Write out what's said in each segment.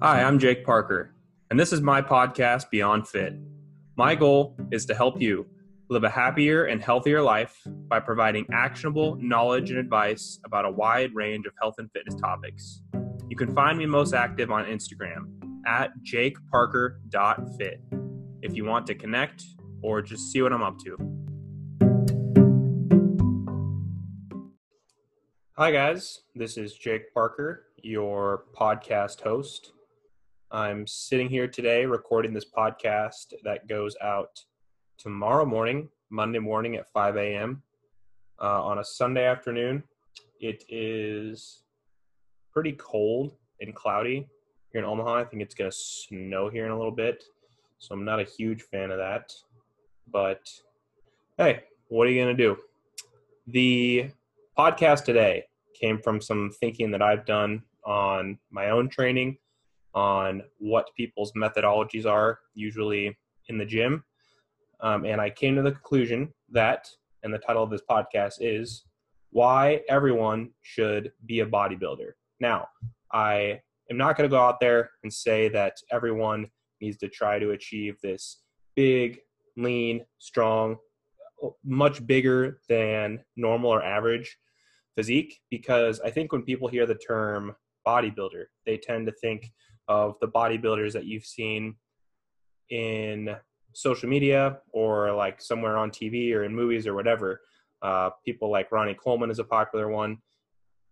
Hi, I'm Jake Parker, and this is my podcast, Beyond Fit. My goal is to help you live a happier and healthier life by providing actionable knowledge and advice about a wide range of health and fitness topics. You can find me most active on Instagram at jakeparker.fit if you want to connect or just see what I'm up to. Hi, guys. This is Jake Parker, your podcast host. I'm sitting here today recording this podcast that goes out tomorrow morning, Monday morning at 5 a.m. Uh, on a Sunday afternoon. It is pretty cold and cloudy here in Omaha. I think it's going to snow here in a little bit. So I'm not a huge fan of that. But hey, what are you going to do? The podcast today came from some thinking that I've done on my own training on what people's methodologies are, usually in the gym. Um, and I came to the conclusion that, and the title of this podcast is Why Everyone Should Be a Bodybuilder. Now, I am not going to go out there and say that everyone needs to try to achieve this big, lean, strong, much bigger than normal or average physique because I think when people hear the term bodybuilder, they tend to think of the bodybuilders that you've seen in social media or like somewhere on TV or in movies or whatever. Uh, people like Ronnie Coleman is a popular one.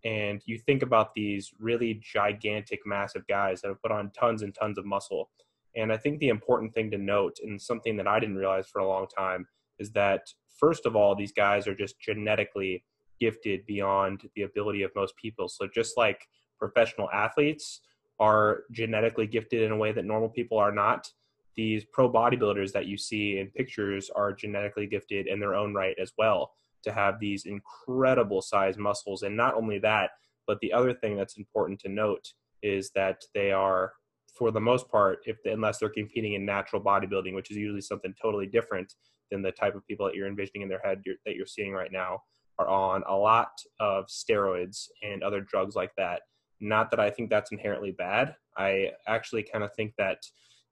And you think about these really gigantic, massive guys that have put on tons and tons of muscle. And I think the important thing to note, and something that I didn't realize for a long time, is that first of all, these guys are just genetically gifted beyond the ability of most people. So just like professional athletes, are genetically gifted in a way that normal people are not. These pro bodybuilders that you see in pictures are genetically gifted in their own right as well to have these incredible size muscles. And not only that, but the other thing that's important to note is that they are, for the most part, if unless they're competing in natural bodybuilding, which is usually something totally different than the type of people that you're envisioning in their head you're, that you're seeing right now, are on a lot of steroids and other drugs like that not that I think that's inherently bad. I actually kind of think that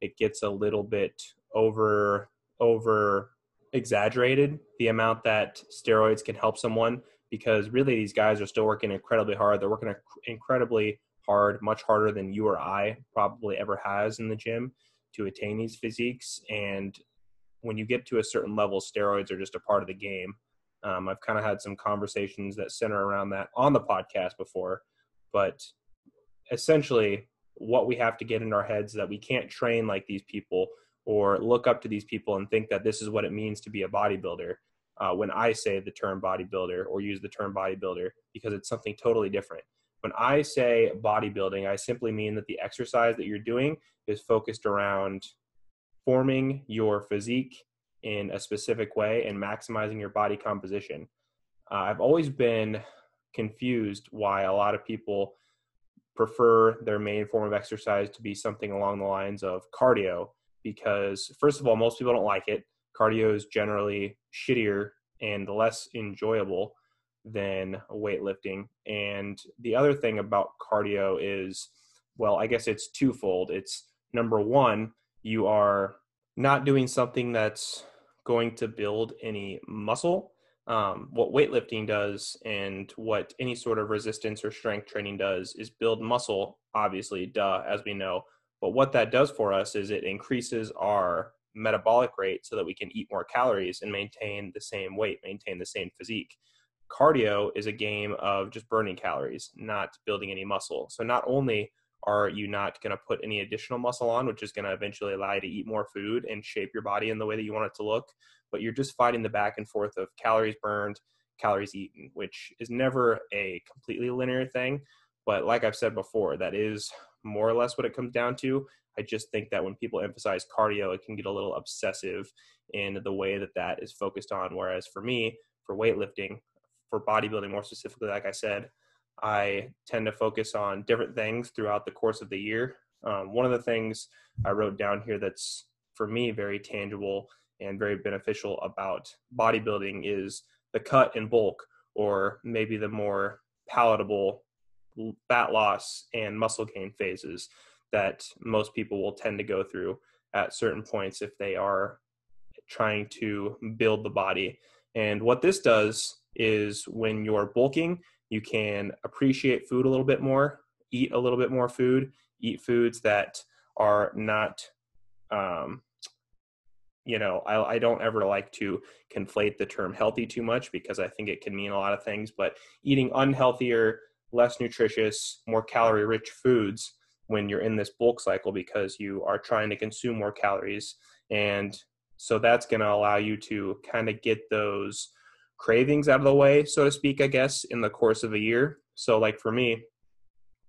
it gets a little bit over over exaggerated the amount that steroids can help someone because really these guys are still working incredibly hard. They're working incredibly hard, much harder than you or I probably ever has in the gym to attain these physiques. And when you get to a certain level, steroids are just a part of the game. Um, I've kind of had some conversations that center around that on the podcast before but essentially what we have to get in our heads that we can't train like these people or look up to these people and think that this is what it means to be a bodybuilder uh, when i say the term bodybuilder or use the term bodybuilder because it's something totally different. When i say bodybuilding i simply mean that the exercise that you're doing is focused around forming your physique in a specific way and maximizing your body composition. Uh, i've always been confused why a lot of people prefer their main form of exercise to be something along the lines of cardio because first of all most people don't like it. Cardio is generally shittier and less enjoyable than weightlifting. And the other thing about cardio is well i guess it's twofold. It's number one you are not doing something that's going to build any muscle um, what weightlifting does and what any sort of resistance or strength training does is build muscle, obviously, duh, as we know. But what that does for us is it increases our metabolic rate so that we can eat more calories and maintain the same weight, maintain the same physique. Cardio is a game of just burning calories, not building any muscle. So not only are you not going to put any additional muscle on, which is going to eventually allow you to eat more food and shape your body in the way that you want it to look, but you're just fighting the back and forth of calories burned, calories eaten, which is never a completely linear thing. But like I've said before, that is more or less what it comes down to. I just think that when people emphasize cardio, it can get a little obsessive in the way that that is focused on. Whereas for me, for weightlifting, for bodybuilding more specifically, like I said, I tend to focus on different things throughout the course of the year. Um, one of the things I wrote down here that's for me very tangible and very beneficial about bodybuilding is the cut and bulk, or maybe the more palatable fat loss and muscle gain phases. that most people will tend to go through at certain points if they are trying to build the body. And what this does is when you're bulking, you can appreciate food a little bit more, eat a little bit more food, eat foods that are not um, you know, I, I don't ever like to conflate the term healthy too much because I think it can mean a lot of things, but eating unhealthier, less nutritious, more calorie rich foods when you're in this bulk cycle because you are trying to consume more calories. And so that's going to allow you to kind of get those cravings out of the way, so to speak, I guess, in the course of a year. So, like for me,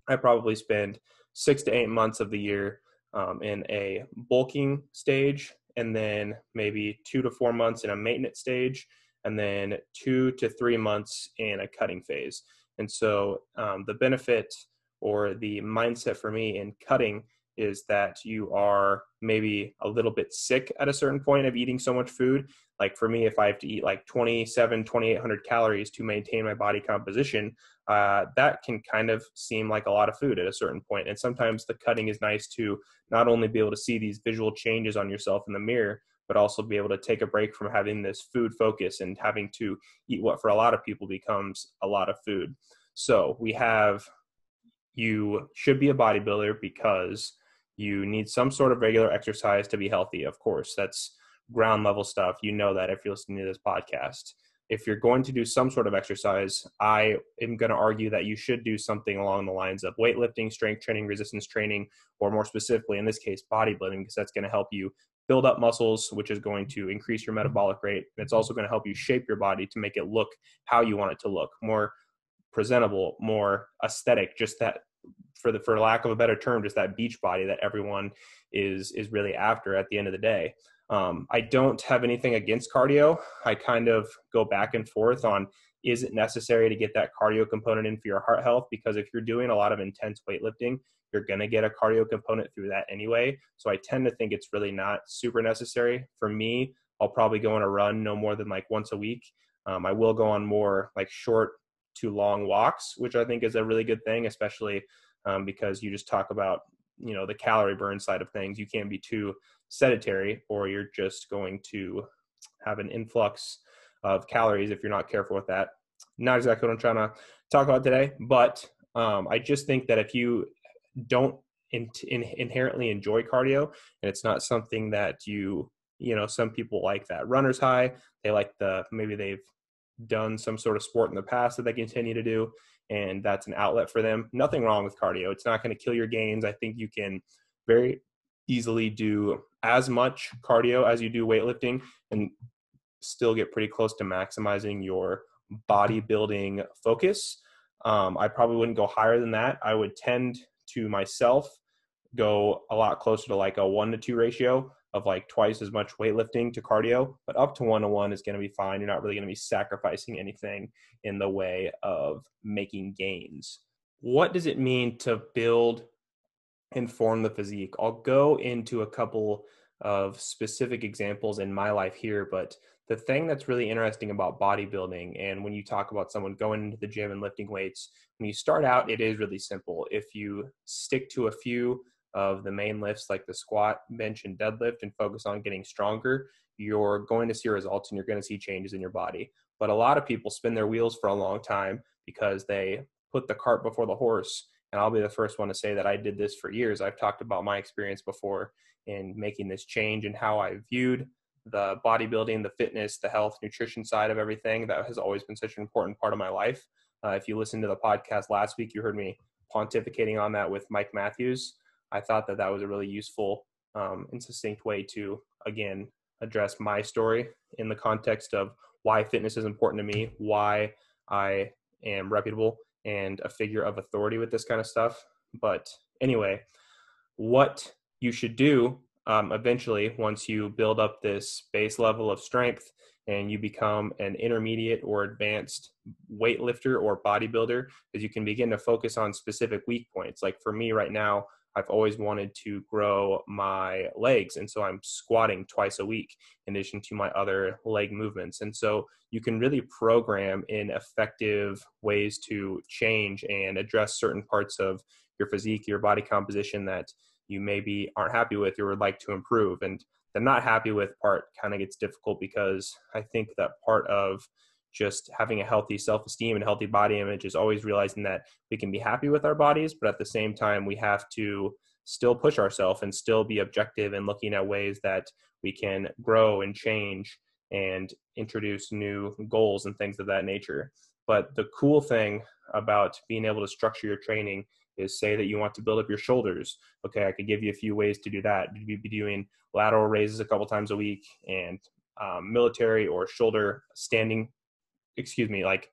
I probably spend six to eight months of the year um, in a bulking stage and then maybe two to four months in a maintenance stage, and then two to three months in a cutting phase. And so um, the benefit or the mindset for me in cutting is that you are maybe a little bit sick at a certain point of eating so much food. Like for me, if I have to eat like 27, 2800 calories to maintain my body composition, uh, that can kind of seem like a lot of food at a certain point. And sometimes the cutting is nice to not only be able to see these visual changes on yourself in the mirror, but also be able to take a break from having this food focus and having to eat what for a lot of people becomes a lot of food. So we have you should be a bodybuilder because you need some sort of regular exercise to be healthy. Of course, that's ground level stuff. You know that if you're listening to this podcast. If you're going to do some sort of exercise, I am going to argue that you should do something along the lines of weightlifting, strength training, resistance training, or more specifically, in this case, bodybuilding, because that's going to help you build up muscles, which is going to increase your metabolic rate. And it's also going to help you shape your body to make it look how you want it to look more presentable, more aesthetic, just that for the for lack of a better term, just that beach body that everyone is is really after at the end of the day. Um, I don't have anything against cardio. I kind of go back and forth on is it necessary to get that cardio component in for your heart health? Because if you're doing a lot of intense weightlifting, you're going to get a cardio component through that anyway. So I tend to think it's really not super necessary. For me, I'll probably go on a run no more than like once a week. Um, I will go on more like short to long walks, which I think is a really good thing, especially um, because you just talk about you know the calorie burn side of things. You can't be too sedentary or you're just going to have an influx of calories if you're not careful with that. Not exactly what i'm trying to talk about today but um, i just think that if you don't in, in, inherently enjoy cardio and it's not something that you you know some people like that. Runner's high they like the maybe they've done some sort of sport in the past that they continue to do and that's an outlet for them. Nothing wrong with cardio. It's not going to kill your gains. I think you can very easily do as much cardio as you do weightlifting and still get pretty close to maximizing your bodybuilding focus. Um, I probably wouldn't go higher than that. I would tend to myself go a lot closer to like a one to two ratio of like twice as much weightlifting to cardio, but up to one to one is going to be fine. You're not really going to be sacrificing anything in the way of making gains. What does it mean to build and form the physique? I'll go into a couple of specific examples in my life here, but the thing that's really interesting about bodybuilding and when you talk about someone going into the gym and lifting weights, when you start out, it is really simple. If you stick to a few of the main lifts like the squat, bench, and deadlift and focus on getting stronger, you're going to see results and you're going to see changes in your body. But a lot of people spin their wheels for a long time because they put the cart before the horse. And I'll be the first one to say that I did this for years. I've talked about my experience before in making this change and how I viewed the bodybuilding, the fitness, the health, nutrition side of everything. That has always been such an important part of my life. Uh, if you listened to the podcast last week, you heard me pontificating on that with Mike Matthews. I thought that that was a really useful um, and succinct way to, again, address my story in the context of why fitness is important to me, why I am reputable and a figure of authority with this kind of stuff. But anyway, what you should do um, eventually, once you build up this base level of strength and you become an intermediate or advanced weightlifter or bodybuilder, is you can begin to focus on specific weak points. Like for me right now, I've always wanted to grow my legs. And so I'm squatting twice a week in addition to my other leg movements. And so you can really program in effective ways to change and address certain parts of your physique, your body composition that you maybe aren't happy with or would like to improve. And the not happy with part kind of gets difficult because I think that part of just having a healthy self-esteem and healthy body image is always realizing that we can be happy with our bodies, but at the same time we have to still push ourselves and still be objective and looking at ways that we can grow and change and introduce new goals and things of that nature. But the cool thing about being able to structure your training is say that you want to build up your shoulders. Okay, I could give you a few ways to do that. You'd be doing lateral raises a couple times a week and um, military or shoulder standing, excuse me, like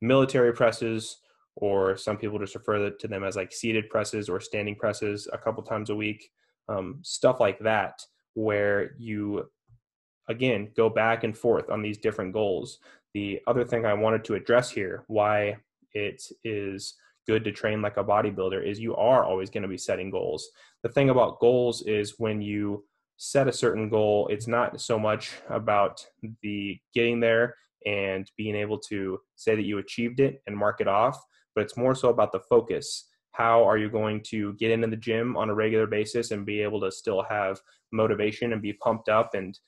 military presses, or some people just refer to them as like seated presses or standing presses a couple times a week. Um, stuff like that, where you again go back and forth on these different goals. The other thing I wanted to address here, why it is good to train like a bodybuilder is you are always going to be setting goals. The thing about goals is when you set a certain goal, it's not so much about the getting there and being able to say that you achieved it and mark it off, but it's more so about the focus. How are you going to get into the gym on a regular basis and be able to still have motivation and be pumped up and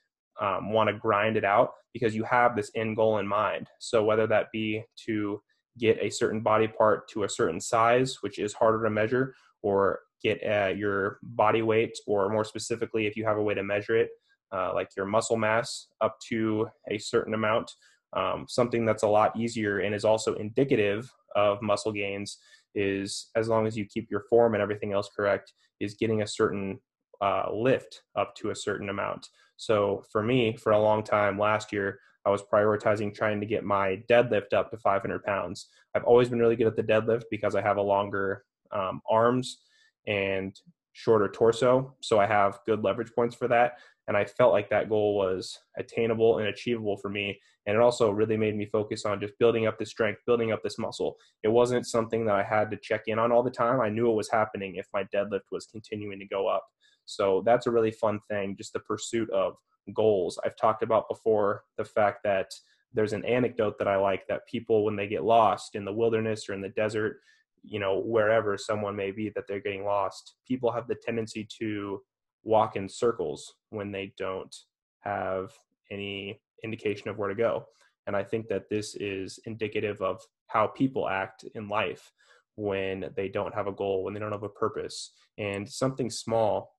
um, want to grind it out because you have this end goal in mind. So whether that be to get a certain body part to a certain size, which is harder to measure, or get uh, your body weight, or more specifically, if you have a way to measure it, uh, like your muscle mass up to a certain amount. Um, something that's a lot easier and is also indicative of muscle gains is as long as you keep your form and everything else correct, is getting a certain uh, lift up to a certain amount. So for me, for a long time last year, I was prioritizing trying to get my deadlift up to 500 pounds. I've always been really good at the deadlift because I have a longer um, arms and shorter torso. So I have good leverage points for that. And I felt like that goal was attainable and achievable for me. And it also really made me focus on just building up the strength, building up this muscle. It wasn't something that I had to check in on all the time. I knew it was happening if my deadlift was continuing to go up. So that's a really fun thing, just the pursuit of goals. I've talked about before the fact that there's an anecdote that I like that people, when they get lost in the wilderness or in the desert, you know, wherever someone may be that they're getting lost, people have the tendency to walk in circles when they don't have any indication of where to go. And I think that this is indicative of how people act in life when they don't have a goal, when they don't have a purpose. And something small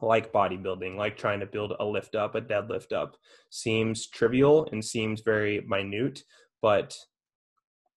like bodybuilding, like trying to build a lift up, a deadlift up, seems trivial and seems very minute, but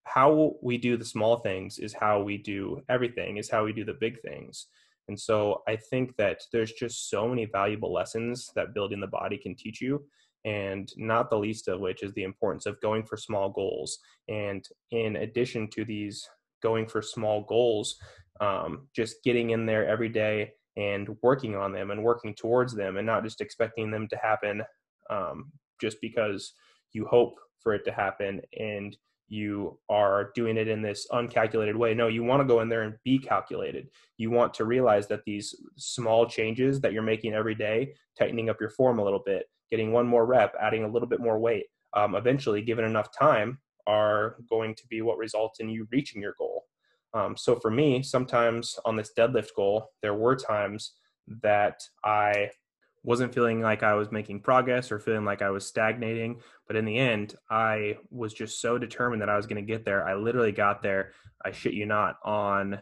how we do the small things is how we do everything, is how we do the big things. And so I think that there's just so many valuable lessons that building the body can teach you. And not the least of which is the importance of going for small goals. And in addition to these going for small goals, um, just getting in there every day and working on them and working towards them and not just expecting them to happen um, just because you hope for it to happen and you are doing it in this uncalculated way. No, you want to go in there and be calculated. You want to realize that these small changes that you're making every day, tightening up your form a little bit, getting one more rep, adding a little bit more weight, um, eventually, given enough time, are going to be what results in you reaching your goal. Um, so for me, sometimes on this deadlift goal, there were times that I wasn't feeling like I was making progress or feeling like I was stagnating. But in the end, I was just so determined that I was going to get there. I literally got there, I shit you not, on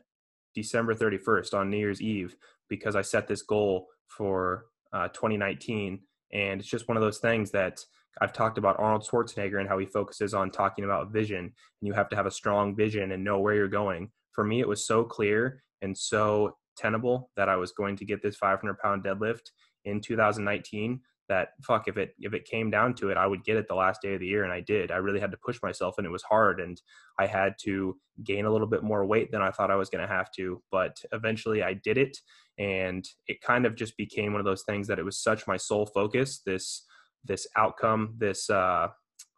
December 31st, on New Year's Eve, because I set this goal for uh, 2019. And it's just one of those things that I've talked about Arnold Schwarzenegger and how he focuses on talking about vision. And you have to have a strong vision and know where you're going for me, it was so clear and so tenable that I was going to get this 500 pound deadlift in 2019 that fuck if it if it came down to it i would get it the last day of the year and i did i really had to push myself and it was hard and i had to gain a little bit more weight than i thought i was going to have to but eventually i did it and it kind of just became one of those things that it was such my sole focus this this outcome this uh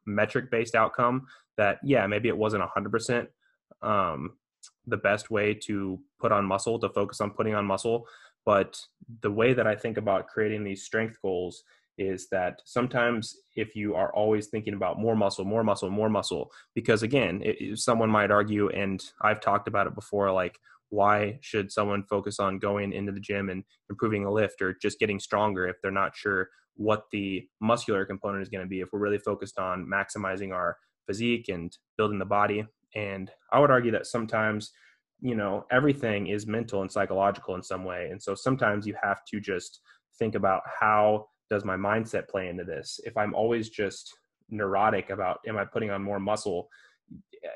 metric based outcome that yeah maybe it wasn't 100% um the best way to put on muscle, to focus on putting on muscle. But the way that I think about creating these strength goals is that sometimes if you are always thinking about more muscle, more muscle, more muscle, because again, it, someone might argue, and I've talked about it before, like, why should someone focus on going into the gym and improving a lift or just getting stronger if they're not sure what the muscular component is going to be? If we're really focused on maximizing our physique and building the body. And i would argue that sometimes you know everything is mental and psychological in some way. And so sometimes you have to just think about how does my mindset play into this? If i'm always just neurotic about am i putting on more muscle?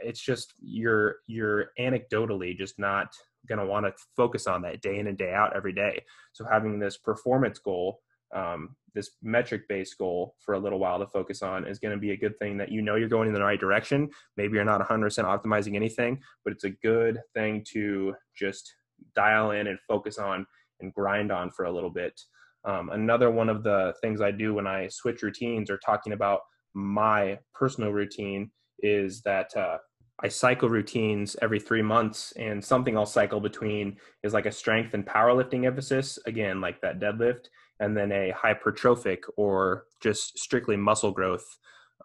It's just you're you're anecdotally just not going to want to focus on that day in and day out every day. So having this performance goal um, this metric based goal for a little while to focus on is going to be a good thing that you know you're going in the right direction. Maybe you're not 100% optimizing anything, but it's a good thing to just dial in and focus on and grind on for a little bit. Um, another one of the things I do when I switch routines or talking about my personal routine is that uh, I cycle routines every three months, and something I'll cycle between is like a strength and powerlifting emphasis, again, like that deadlift, and then a hypertrophic or just strictly muscle growth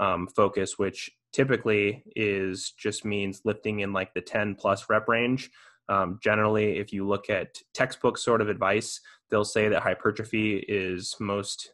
um, focus, which typically is just means lifting in like the 10 plus rep range. Um, generally, if you look at textbook sort of advice, they'll say that hypertrophy is most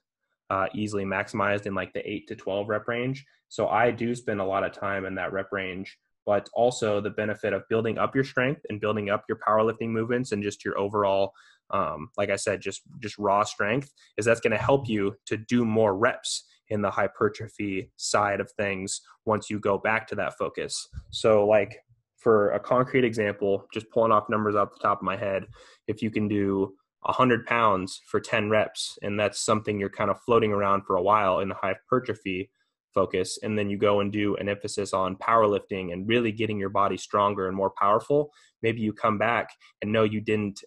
uh, easily maximized in like the 8 to 12 rep range. So I do spend a lot of time in that rep range, but also the benefit of building up your strength and building up your powerlifting movements and just your overall um, like I said, just just raw strength, is that's going to help you to do more reps in the hypertrophy side of things once you go back to that focus. So, like for a concrete example, just pulling off numbers off the top of my head, if you can do 100 pounds for 10 reps, and that's something you're kind of floating around for a while in the hypertrophy focus, and then you go and do an emphasis on powerlifting and really getting your body stronger and more powerful, maybe you come back and know you didn't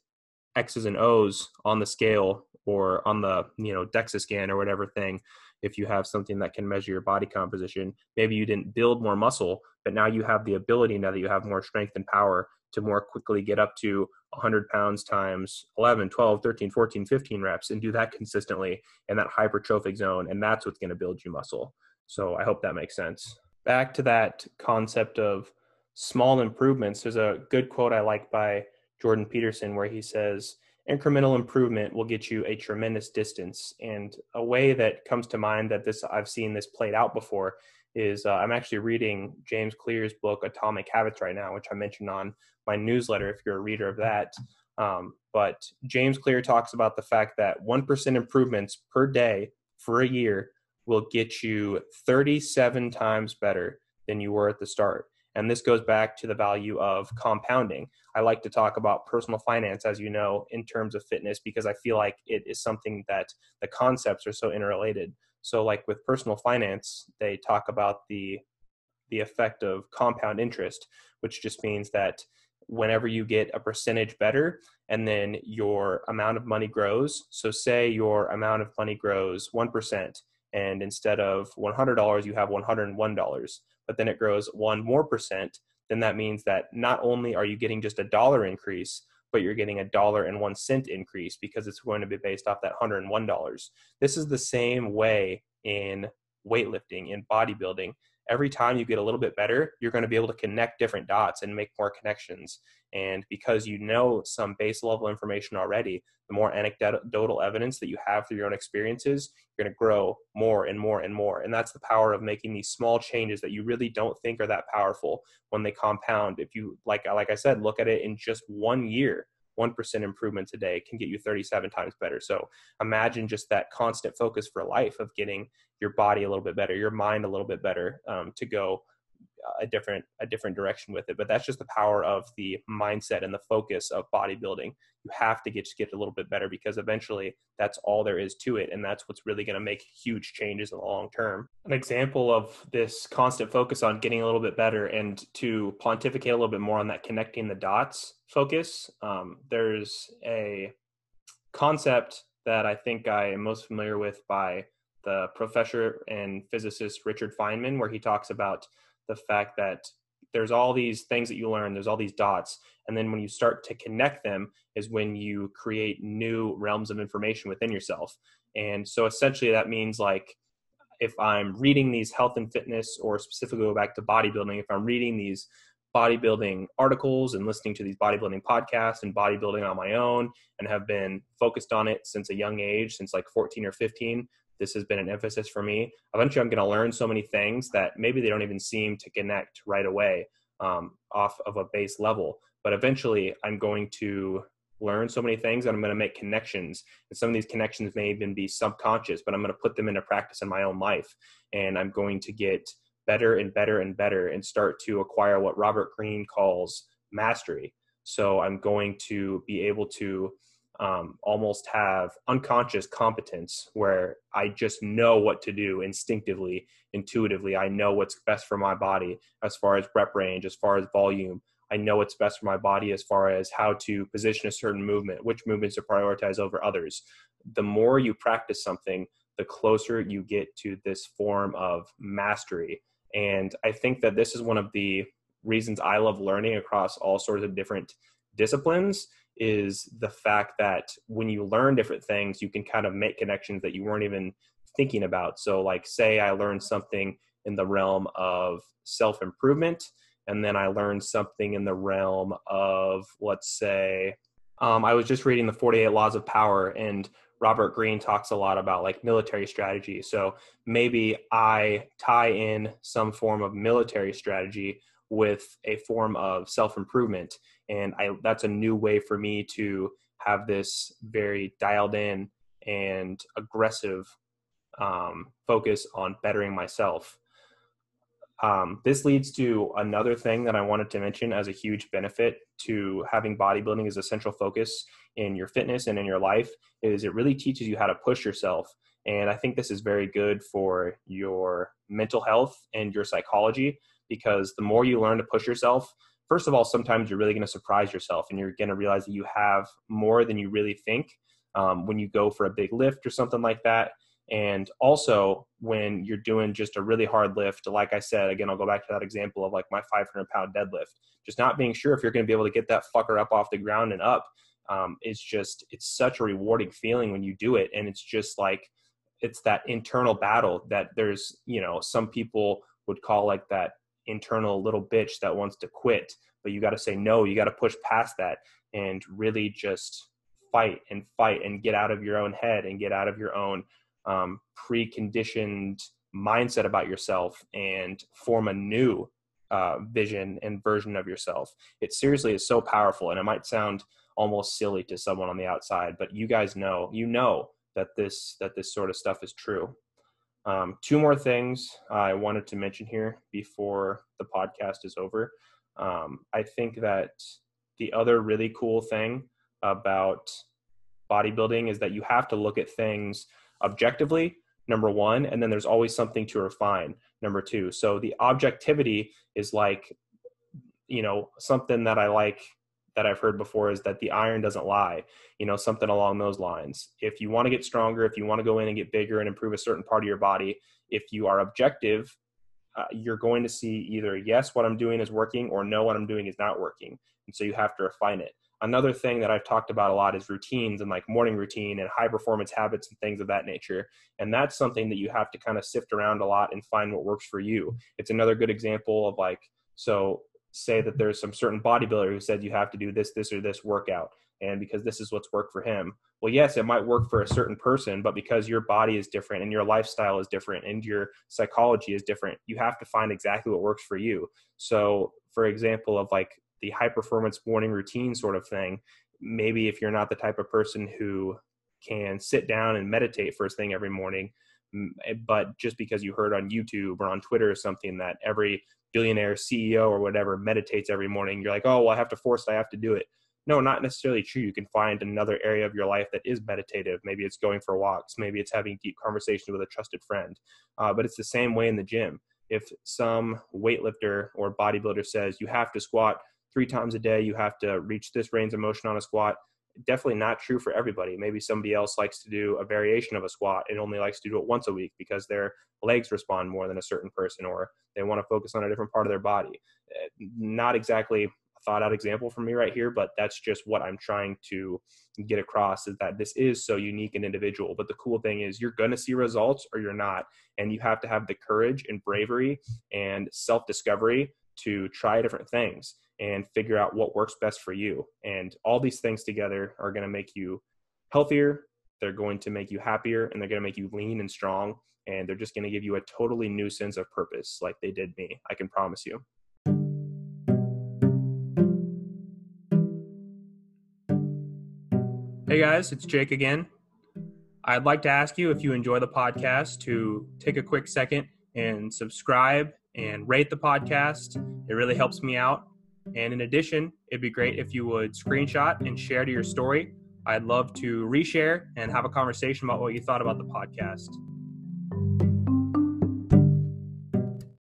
X's and O's on the scale or on the you know DEXA scan or whatever thing. If you have something that can measure your body composition, maybe you didn't build more muscle, but now you have the ability now that you have more strength and power to more quickly get up to 100 pounds times 11, 12, 13, 14, 15 reps and do that consistently in that hypertrophic zone. And that's what's going to build you muscle. So I hope that makes sense. Back to that concept of small improvements. There's a good quote I like by Jordan Peterson, where he says, incremental improvement will get you a tremendous distance. And a way that comes to mind that this I've seen this played out before is uh, I'm actually reading James Clear's book Atomic Habits right now, which I mentioned on my newsletter if you're a reader of that. Um, but James Clear talks about the fact that 1% improvements per day for a year will get you 37 times better than you were at the start. And this goes back to the value of compounding. I like to talk about personal finance, as you know, in terms of fitness, because I feel like it is something that the concepts are so interrelated. So, like with personal finance, they talk about the the effect of compound interest, which just means that whenever you get a percentage better and then your amount of money grows. So, say your amount of money grows 1%, and instead of $100, you have $101 but then it grows one more percent, then that means that not only are you getting just a dollar increase, but you're getting a dollar and one cent increase because it's going to be based off that $101. This is the same way in weightlifting, in bodybuilding every time you get a little bit better, you're going to be able to connect different dots and make more connections. And because you know some base level information already, the more anecdotal evidence that you have through your own experiences, you're going to grow more and more and more. And that's the power of making these small changes that you really don't think are that powerful when they compound. If you like, like I said, look at it in just one year 1% improvement today can get you 37 times better. So imagine just that constant focus for life of getting your body a little bit better, your mind a little bit better um, to go a different a different direction with it but that's just the power of the mindset and the focus of bodybuilding. You have to get just get a little bit better because eventually that's all there is to it and that's what's really going to make huge changes in the long term. An example of this constant focus on getting a little bit better and to pontificate a little bit more on that connecting the dots focus um, there's a concept that i think i am most familiar with by the professor and physicist richard feynman where he talks about the fact that there's all these things that you learn there's all these dots and then when you start to connect them is when you create new realms of information within yourself and so essentially that means like if i'm reading these health and fitness or specifically go back to bodybuilding if i'm reading these bodybuilding articles and listening to these bodybuilding podcasts and bodybuilding on my own and have been focused on it since a young age, since like 14 or 15. This has been an emphasis for me. Eventually, I'm going to learn so many things that maybe they don't even seem to connect right away um, off of a base level. But eventually, I'm going to learn so many things and I'm going to make connections. And some of these connections may even be subconscious, but I'm going to put them into practice in my own life. And I'm going to get better and better and better and start to acquire what Robert Greene calls mastery. So I'm going to be able to um, almost have unconscious competence where I just know what to do instinctively, intuitively. I know what's best for my body as far as rep range, as far as volume. I know what's best for my body as far as how to position a certain movement, which movements to prioritize over others. The more you practice something, the closer you get to this form of mastery. And I think that this is one of the reasons I love learning across all sorts of different disciplines is the fact that when you learn different things, you can kind of make connections that you weren't even thinking about. So, like, say I learned something in the realm of self improvement, and then I learned something in the realm of, let's say, um, I was just reading the 48 Laws of Power, and Robert Greene talks a lot about like military strategy. So maybe I tie in some form of military strategy with a form of self improvement. And I, that's a new way for me to have this very dialed in and aggressive um, focus on bettering myself. Um, this leads to another thing that I wanted to mention as a huge benefit to having bodybuilding as a central focus in your fitness and in your life is it really teaches you how to push yourself. And I think this is very good for your mental health and your psychology because the more you learn to push yourself, first of all, sometimes you're really going to surprise yourself and you're going to realize that you have more than you really think um, when you go for a big lift or something like that. And also, when you're doing just a really hard lift, like I said, again, I'll go back to that example of like my 500 pound deadlift, just not being sure if you're going to be able to get that fucker up off the ground and up. Um, it's just, it's such a rewarding feeling when you do it. And it's just like, it's that internal battle that there's, you know, some people would call like that internal little bitch that wants to quit but you got to say no you got to push past that and really just fight and fight and get out of your own head and get out of your own um, preconditioned mindset about yourself and form a new uh, vision and version of yourself. It seriously is so powerful and it might sound almost silly to someone on the outside but you guys know you know that this that this sort of stuff is true um, two more things I wanted to mention here before the podcast is over. Um, I think that the other really cool thing about bodybuilding is that you have to look at things objectively, number one, and then there's always something to refine, number two. So the objectivity is like, you know, something that I like that I've heard before is that the iron doesn't lie, you know, something along those lines. If you want to get stronger, if you want to go in and get bigger and improve a certain part of your body, if you are objective, uh, you're going to see either yes, what I'm doing is working, or no, what I'm doing is not working. And so you have to refine it. Another thing that I've talked about a lot is routines and like morning routine and high performance habits and things of that nature. And that's something that you have to kind of sift around a lot and find what works for you. It's another good example of like, so say that there's some certain bodybuilder who said you have to do this, this, or this workout, and because this is what's worked for him. Well, yes, it might work for a certain person, but because your body is different and your lifestyle is different and your psychology is different, you have to find exactly what works for you. So, for example, of like the high performance morning routine sort of thing, maybe if you're not the type of person who can sit down and meditate first thing every morning, but just because you heard on YouTube or on Twitter or something that every billionaire CEO or whatever meditates every morning, you're like, oh, well, I have to force it, I have to do it. No, not necessarily true. You can find another area of your life that is meditative. Maybe it's going for walks. Maybe it's having deep conversations with a trusted friend. Uh, but it's the same way in the gym. If some weightlifter or bodybuilder says you have to squat three times a day, you have to reach this range of motion on a squat, definitely not true for everybody. Maybe somebody else likes to do a variation of a squat and only likes to do it once a week because their legs respond more than a certain person or they want to focus on a different part of their body. Eh, not exactly a thought out example for me right here, but that's just what I'm trying to get across is that this is so unique and individual. But the cool thing is you're going to see results or you're not. And you have to have the courage and bravery and self discovery to try different things and figure out what works best for you. And all these things together are going to make you healthier, they're going to make you happier, and they're going to make you lean and strong. And they're just going to give you a totally new sense of purpose, like they did me. I can promise you. Hey guys, it's Jake again. I'd like to ask you if you enjoy the podcast to take a quick second and subscribe and rate the podcast. It really helps me out. And in addition, it'd be great if you would screenshot and share to your story. I'd love to reshare and have a conversation about what you thought about the podcast.